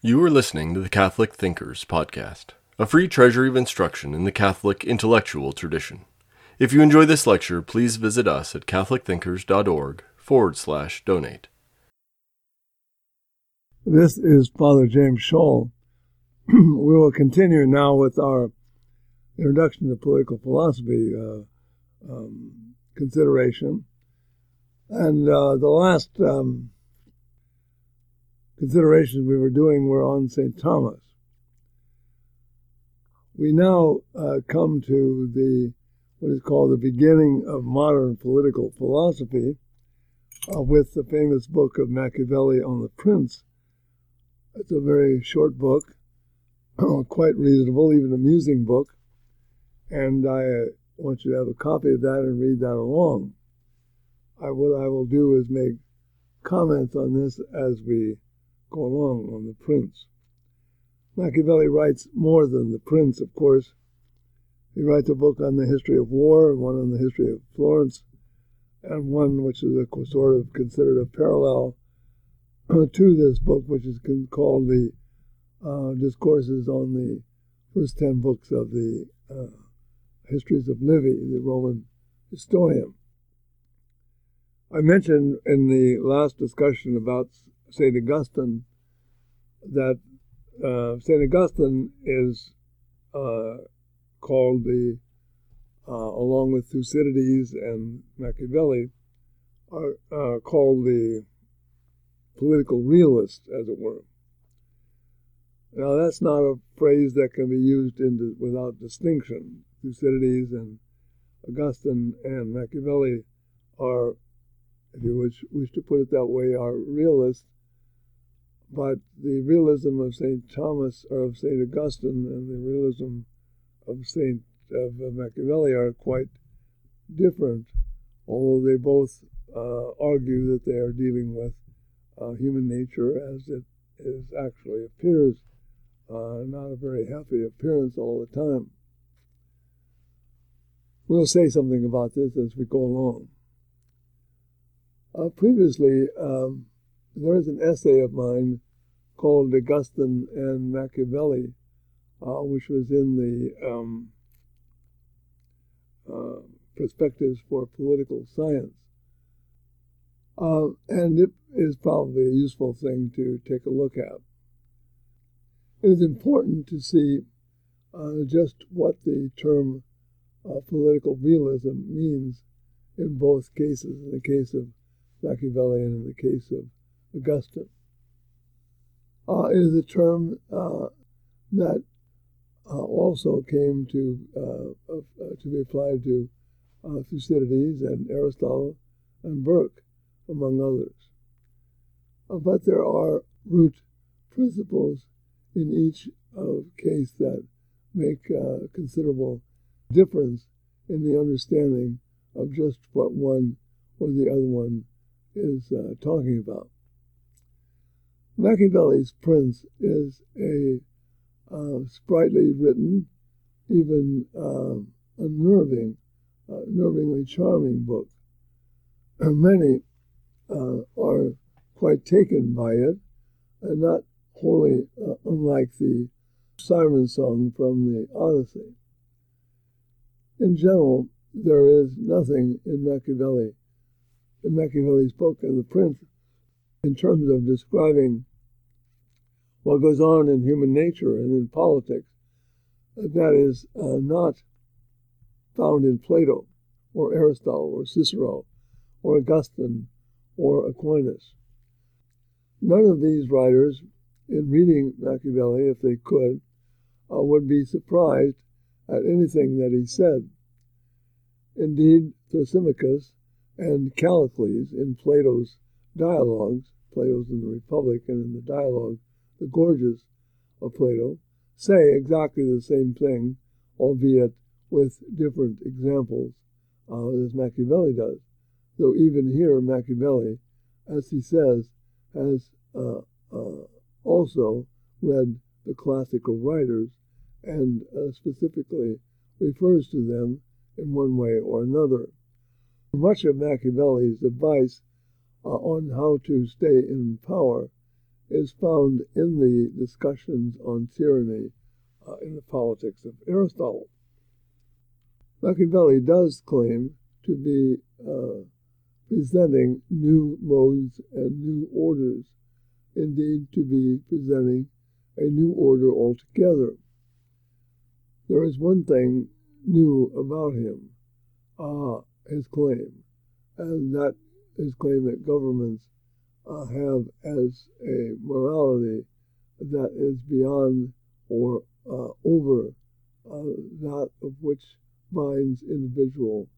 You are listening to the Catholic Thinkers Podcast, a free treasury of instruction in the Catholic intellectual tradition. If you enjoy this lecture, please visit us at catholicthinkers.org forward slash donate. This is Father James Schall. we will continue now with our introduction to political philosophy uh, um, consideration. And uh, the last um, considerations we were doing were on St. Thomas. We now uh, come to the what is called the beginning of modern political philosophy uh, with the famous book of Machiavelli on the Prince. It's a very short book, quite reasonable, even amusing book, and I uh, want you to have a copy of that and read that along. I, what I will do is make comments on this as we go along on the prince. Machiavelli writes more than the prince, of course. He writes a book on the history of war, one on the history of Florence, and one which is a sort of considered a parallel to this book, which is called the uh, Discourses on the first ten books of the uh, Histories of Livy, the Roman historian. I mentioned in the last discussion about St. Augustine that uh, St. Augustine is uh, called the, uh, along with Thucydides and Machiavelli, are uh, called the political realist, as it were. Now, that's not a phrase that can be used in, without distinction. Thucydides and Augustine and Machiavelli are, if you wish, wish to put it that way, are realists but the realism of St. Thomas or of St. Augustine and the realism of St. of Machiavelli are quite different, although they both uh, argue that they are dealing with uh, human nature as it is actually appears, uh, not a very happy appearance all the time. We'll say something about this as we go along. Uh, previously, um, there is an essay of mine called Augustine and Machiavelli, uh, which was in the um, uh, Perspectives for Political Science. Uh, and it is probably a useful thing to take a look at. It is important to see uh, just what the term uh, political realism means in both cases, in the case of Machiavelli and in the case of Augustine. Uh, it is a term uh, that uh, also came to uh, uh, to be applied to uh, Thucydides and Aristotle and Burke, among others. but there are root principles in each of case that make a considerable difference in the understanding of just what one or the other one is talking about. Machiavelli's Prince is a uh, sprightly written, even uh, unnerving, uh, nervingly charming book. Many uh, are quite taken by it, and not wholly uh, unlike the siren song from the Odyssey. In general, there is nothing in Machiavelli, in Machiavelli's book and the Prince, in terms of describing what goes on in human nature and in politics that is uh, not found in Plato or Aristotle or Cicero or Augustine or Aquinas. None of these writers, in reading Machiavelli, if they could, uh, would be surprised at anything that he said. Indeed, Thrasymachus and Callicles in Plato's dialogues, Plato's in the Republic and in the dialogue the Gorgias of Plato, say exactly the same thing, albeit with different examples, uh, as Machiavelli does. Though even here, Machiavelli, as he says, has uh, uh, also read the classical writers and uh, specifically refers to them in one way or another. Much of Machiavelli's advice uh, on how to stay in power is found in the discussions on tyranny uh, in the politics of Aristotle. Machiavelli does claim to be uh, presenting new modes and new orders, indeed, to be presenting a new order altogether. There is one thing new about him, uh, his claim, and that his claim that governments uh, have as a morality that is beyond or uh, over uh, that of which binds individual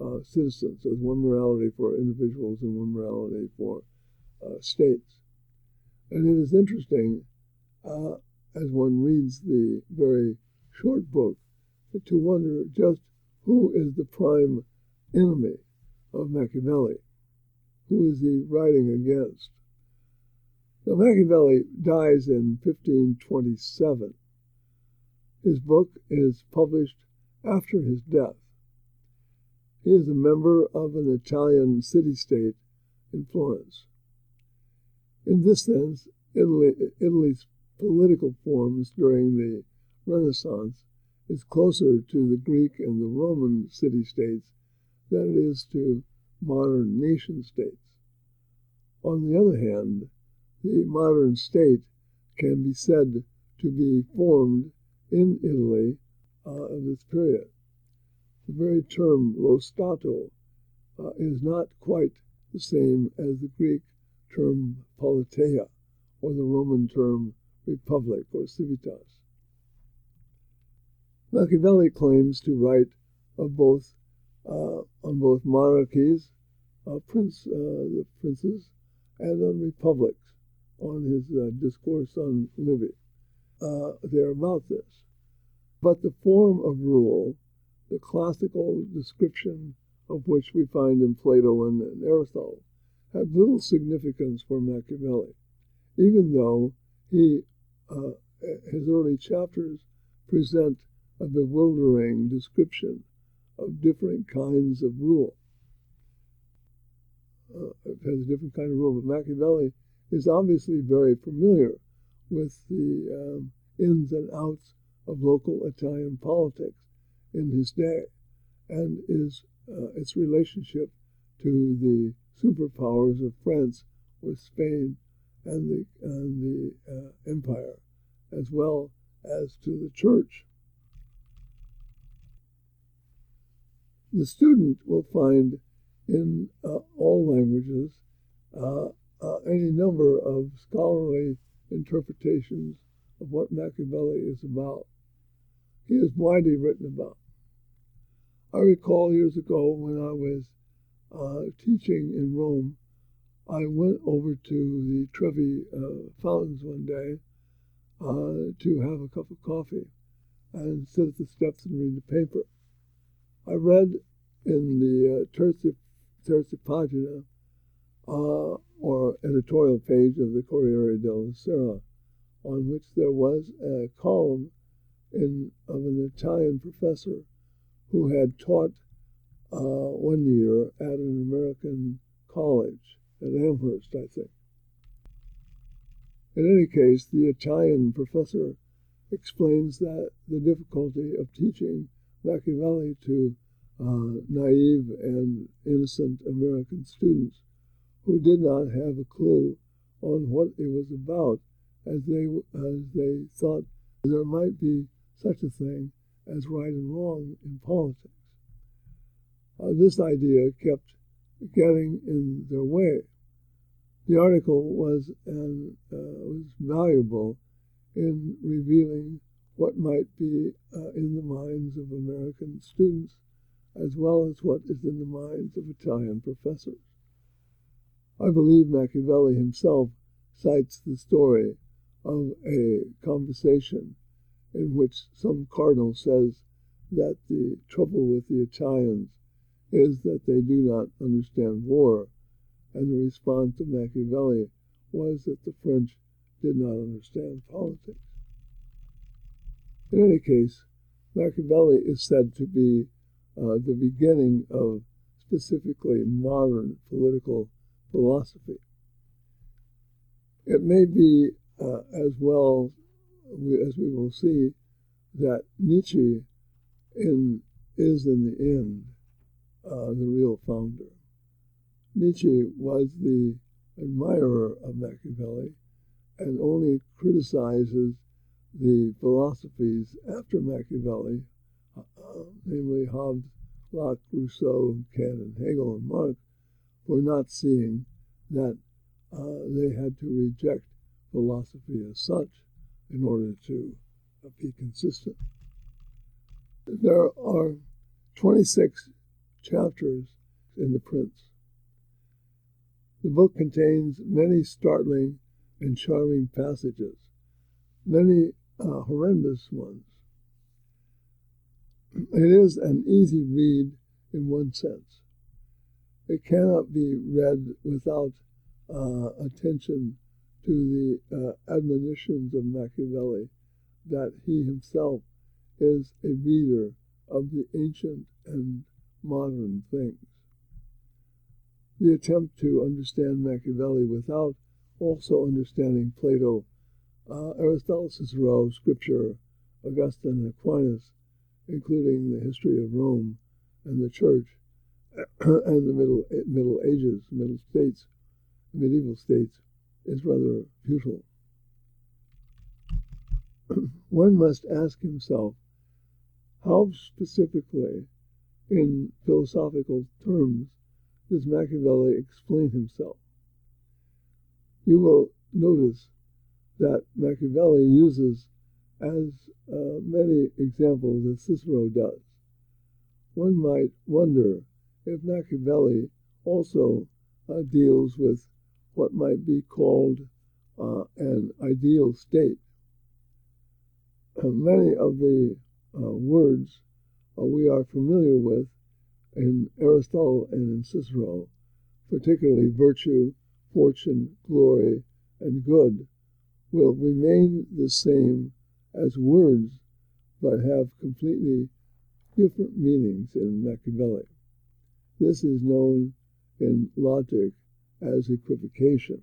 uh, citizens. There's one morality for individuals and one morality for uh, states. And it is interesting as one reads the very short book to wonder just who is the prime enemy of Machiavelli. Who is he writing against? Now, Machiavelli dies in 1527. His book is published after his death. He is a member of an Italian city state in Florence. In this sense, Italy, Italy's political forms during the Renaissance is closer to the Greek and the Roman city states than it is to modern nation states. On the other hand, the modern state can be said to be formed in Italy uh, of this period. The very term lo Stato uh, is not quite the same as the Greek term politeia or the Roman term republic or civitas. Machiavelli claims to write of both uh, on both monarchies, uh, prince, uh, the princes, and on republics, on his uh, discourse on Livy. Uh, they're about this. But the form of rule, the classical description of which we find in Plato and, and Aristotle, had little significance for Machiavelli, even though he, his early chapters present a bewildering description of different kinds of rule. Uh, it has a different kind of rule, but Machiavelli is obviously very familiar with the um, ins and outs of local Italian politics in his day and is uh, its relationship to the superpowers of France or Spain and the, and the uh, empire, as well as to the church. The student will find in uh, all languages uh, uh, any number of scholarly interpretations of what Machiavelli is about. He is widely written about. I recall years ago when I was uh, teaching in Rome, I went over to the Trevi uh, fountains one day uh, to have a cup of coffee and sit at the steps and read the paper. I read in the uh, pagina uh, or editorial page of the Corriere della Sera, on which there was a column in, of an Italian professor who had taught uh, one year at an American college at Amherst, I think. In any case, the Italian professor explains that the difficulty of teaching Machiavelli to uh, naive and innocent American students who did not have a clue on what it was about as they, as they thought there might be such a thing as right and wrong in politics. Uh, this idea kept getting in their way. The article was, uh, was valuable in revealing what might be uh, in the minds of American students as well as what is in the minds of Italian professors. I believe Machiavelli himself cites the story of a conversation in which some cardinal says that the trouble with the Italians is that they do not understand war, and the response of Machiavelli was that the French did not understand politics. In any case, Machiavelli is said to be uh, the beginning of specifically modern political philosophy. It may be uh, as well as we will see that Nietzsche in, is in the end uh, the real founder. Nietzsche was the admirer of Machiavelli and only criticizes the philosophies after Machiavelli, uh, namely Hobbes, Locke, Rousseau, Kant, and Hegel, and Marx, for not seeing that uh, they had to reject philosophy as such in order to be consistent. There are 26 chapters in The Prince. The book contains many startling and charming passages, many uh, horrendous ones. It is an easy read in one sense. It cannot be read without uh, attention to the uh, admonitions of Machiavelli that he himself is a reader of the ancient and modern things. The attempt to understand Machiavelli without also understanding Plato, uh, Aristotle, Cicero, Scripture, Augustine, and Aquinas, including the history of Rome and the Church and the Middle Middle Ages, Middle States, medieval states, is rather futile. One must ask himself how specifically, in philosophical terms, does Machiavelli explain himself? You will notice that Machiavelli uses as uh, many examples as Cicero does. One might wonder if Machiavelli also uh, deals with what might be called uh, an ideal state. Many of the uh, words uh, we are familiar with in Aristotle and in Cicero, particularly virtue, fortune, glory, and good, will remain the same as words but have completely different meanings in Machiavelli. This is known in logic as equivocation.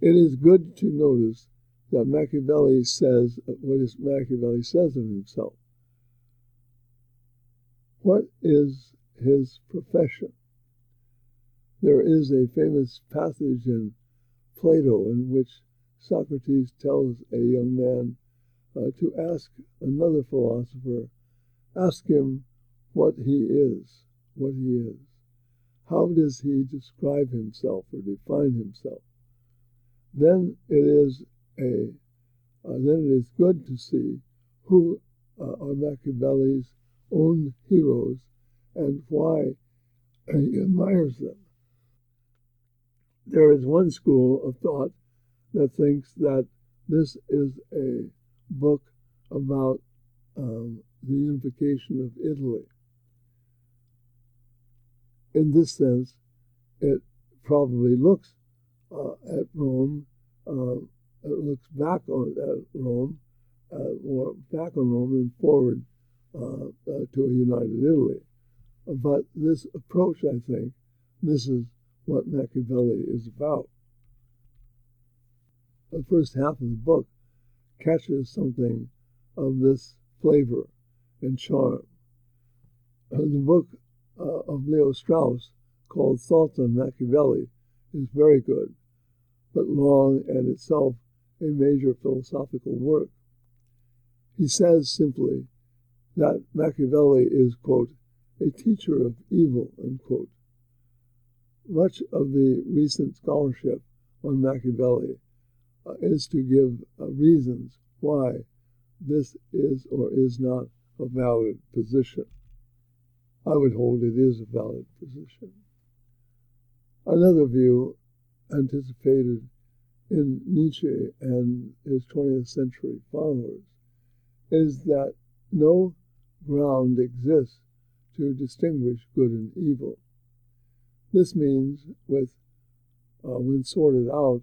It is good to notice that Machiavelli says what is Machiavelli says of himself. What is his profession? There is a famous passage in Plato in which Socrates tells a young man uh, to ask another philosopher, ask him what he is, what he is. How does he describe himself or define himself? Then it is a uh, then it is good to see who uh, are Machiavelli's own heroes and why he admires them. There is one school of thought that thinks that this is a book about um, the unification of Italy in this sense, it probably looks uh, at Rome, uh, it looks back on at Rome, uh, or back on Rome and forward uh, uh, to a united Italy. But this approach, I think, misses what Machiavelli is about. The first half of the book catches something of this flavor and charm. the book uh, of Leo Strauss called Thoughts on Machiavelli is very good, but long and itself a major philosophical work. He says simply that Machiavelli is, quote, a teacher of evil, unquote. Much of the recent scholarship on Machiavelli uh, is to give uh, reasons why this is or is not a valid position. I would hold it is a valid position. Another view anticipated in Nietzsche and his 20th century followers is that no ground exists to distinguish good and evil. This means, with uh, when sorted out,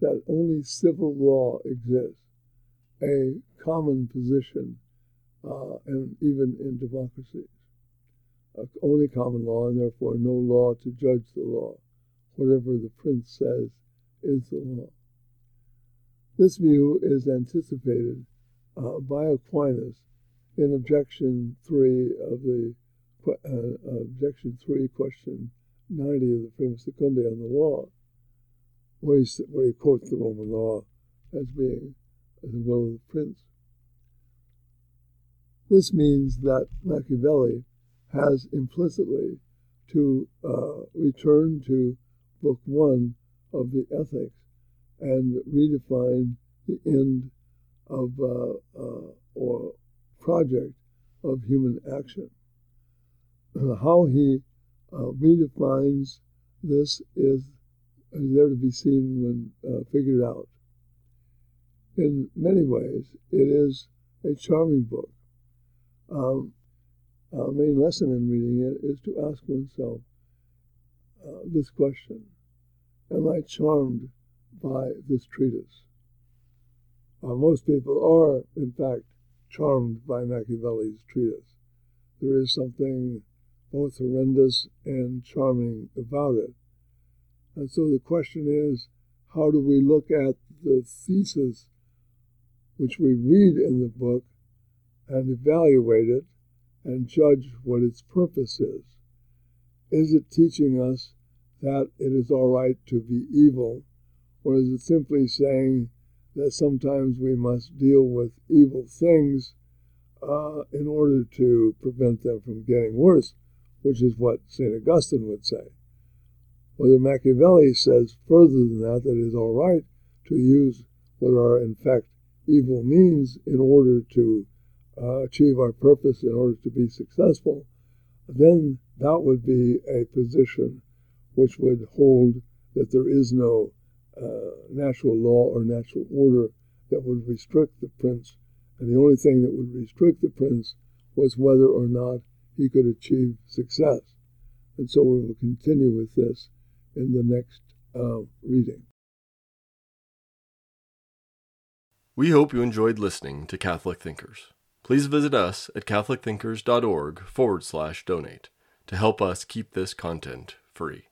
that only civil law exists, a common position, uh, and even in democracies only common law, and therefore no law to judge the law. Whatever the prince says is the law. This view is anticipated uh, by Aquinas in objection three of the uh, objection three, question ninety of the Prima Secunda on the law, where he, where he quotes the Roman law as being the will of the prince. This means that Machiavelli has implicitly to uh, return to Book One of the Ethics and redefine the end of uh, uh, or project of human action. How he uh, redefines this is, is there to be seen when uh, figured out. In many ways, it is a charming book. Um, our main lesson in reading it is to ask oneself uh, this question Am I charmed by this treatise? Uh, most people are, in fact, charmed by Machiavelli's treatise. There is something both horrendous and charming about it. And so the question is how do we look at the thesis which we read in the book and evaluate it and judge what its purpose is? Is it teaching us that it is all right to be evil, or is it simply saying that sometimes we must deal with evil things uh, in order to prevent them from getting worse, which is what St. Augustine would say. Whether Machiavelli says further than that, that it is all right to use what are in fact evil means in order to uh, achieve our purpose, in order to be successful, then that would be a position which would hold that there is no uh, natural law or natural order that would restrict the prince, and the only thing that would restrict the prince was whether or not he could achieve success. And so we will continue with this in the next uh, reading. We hope you enjoyed listening to Catholic Thinkers. Please visit us at catholicthinkers.org forward slash donate to help us keep this content free.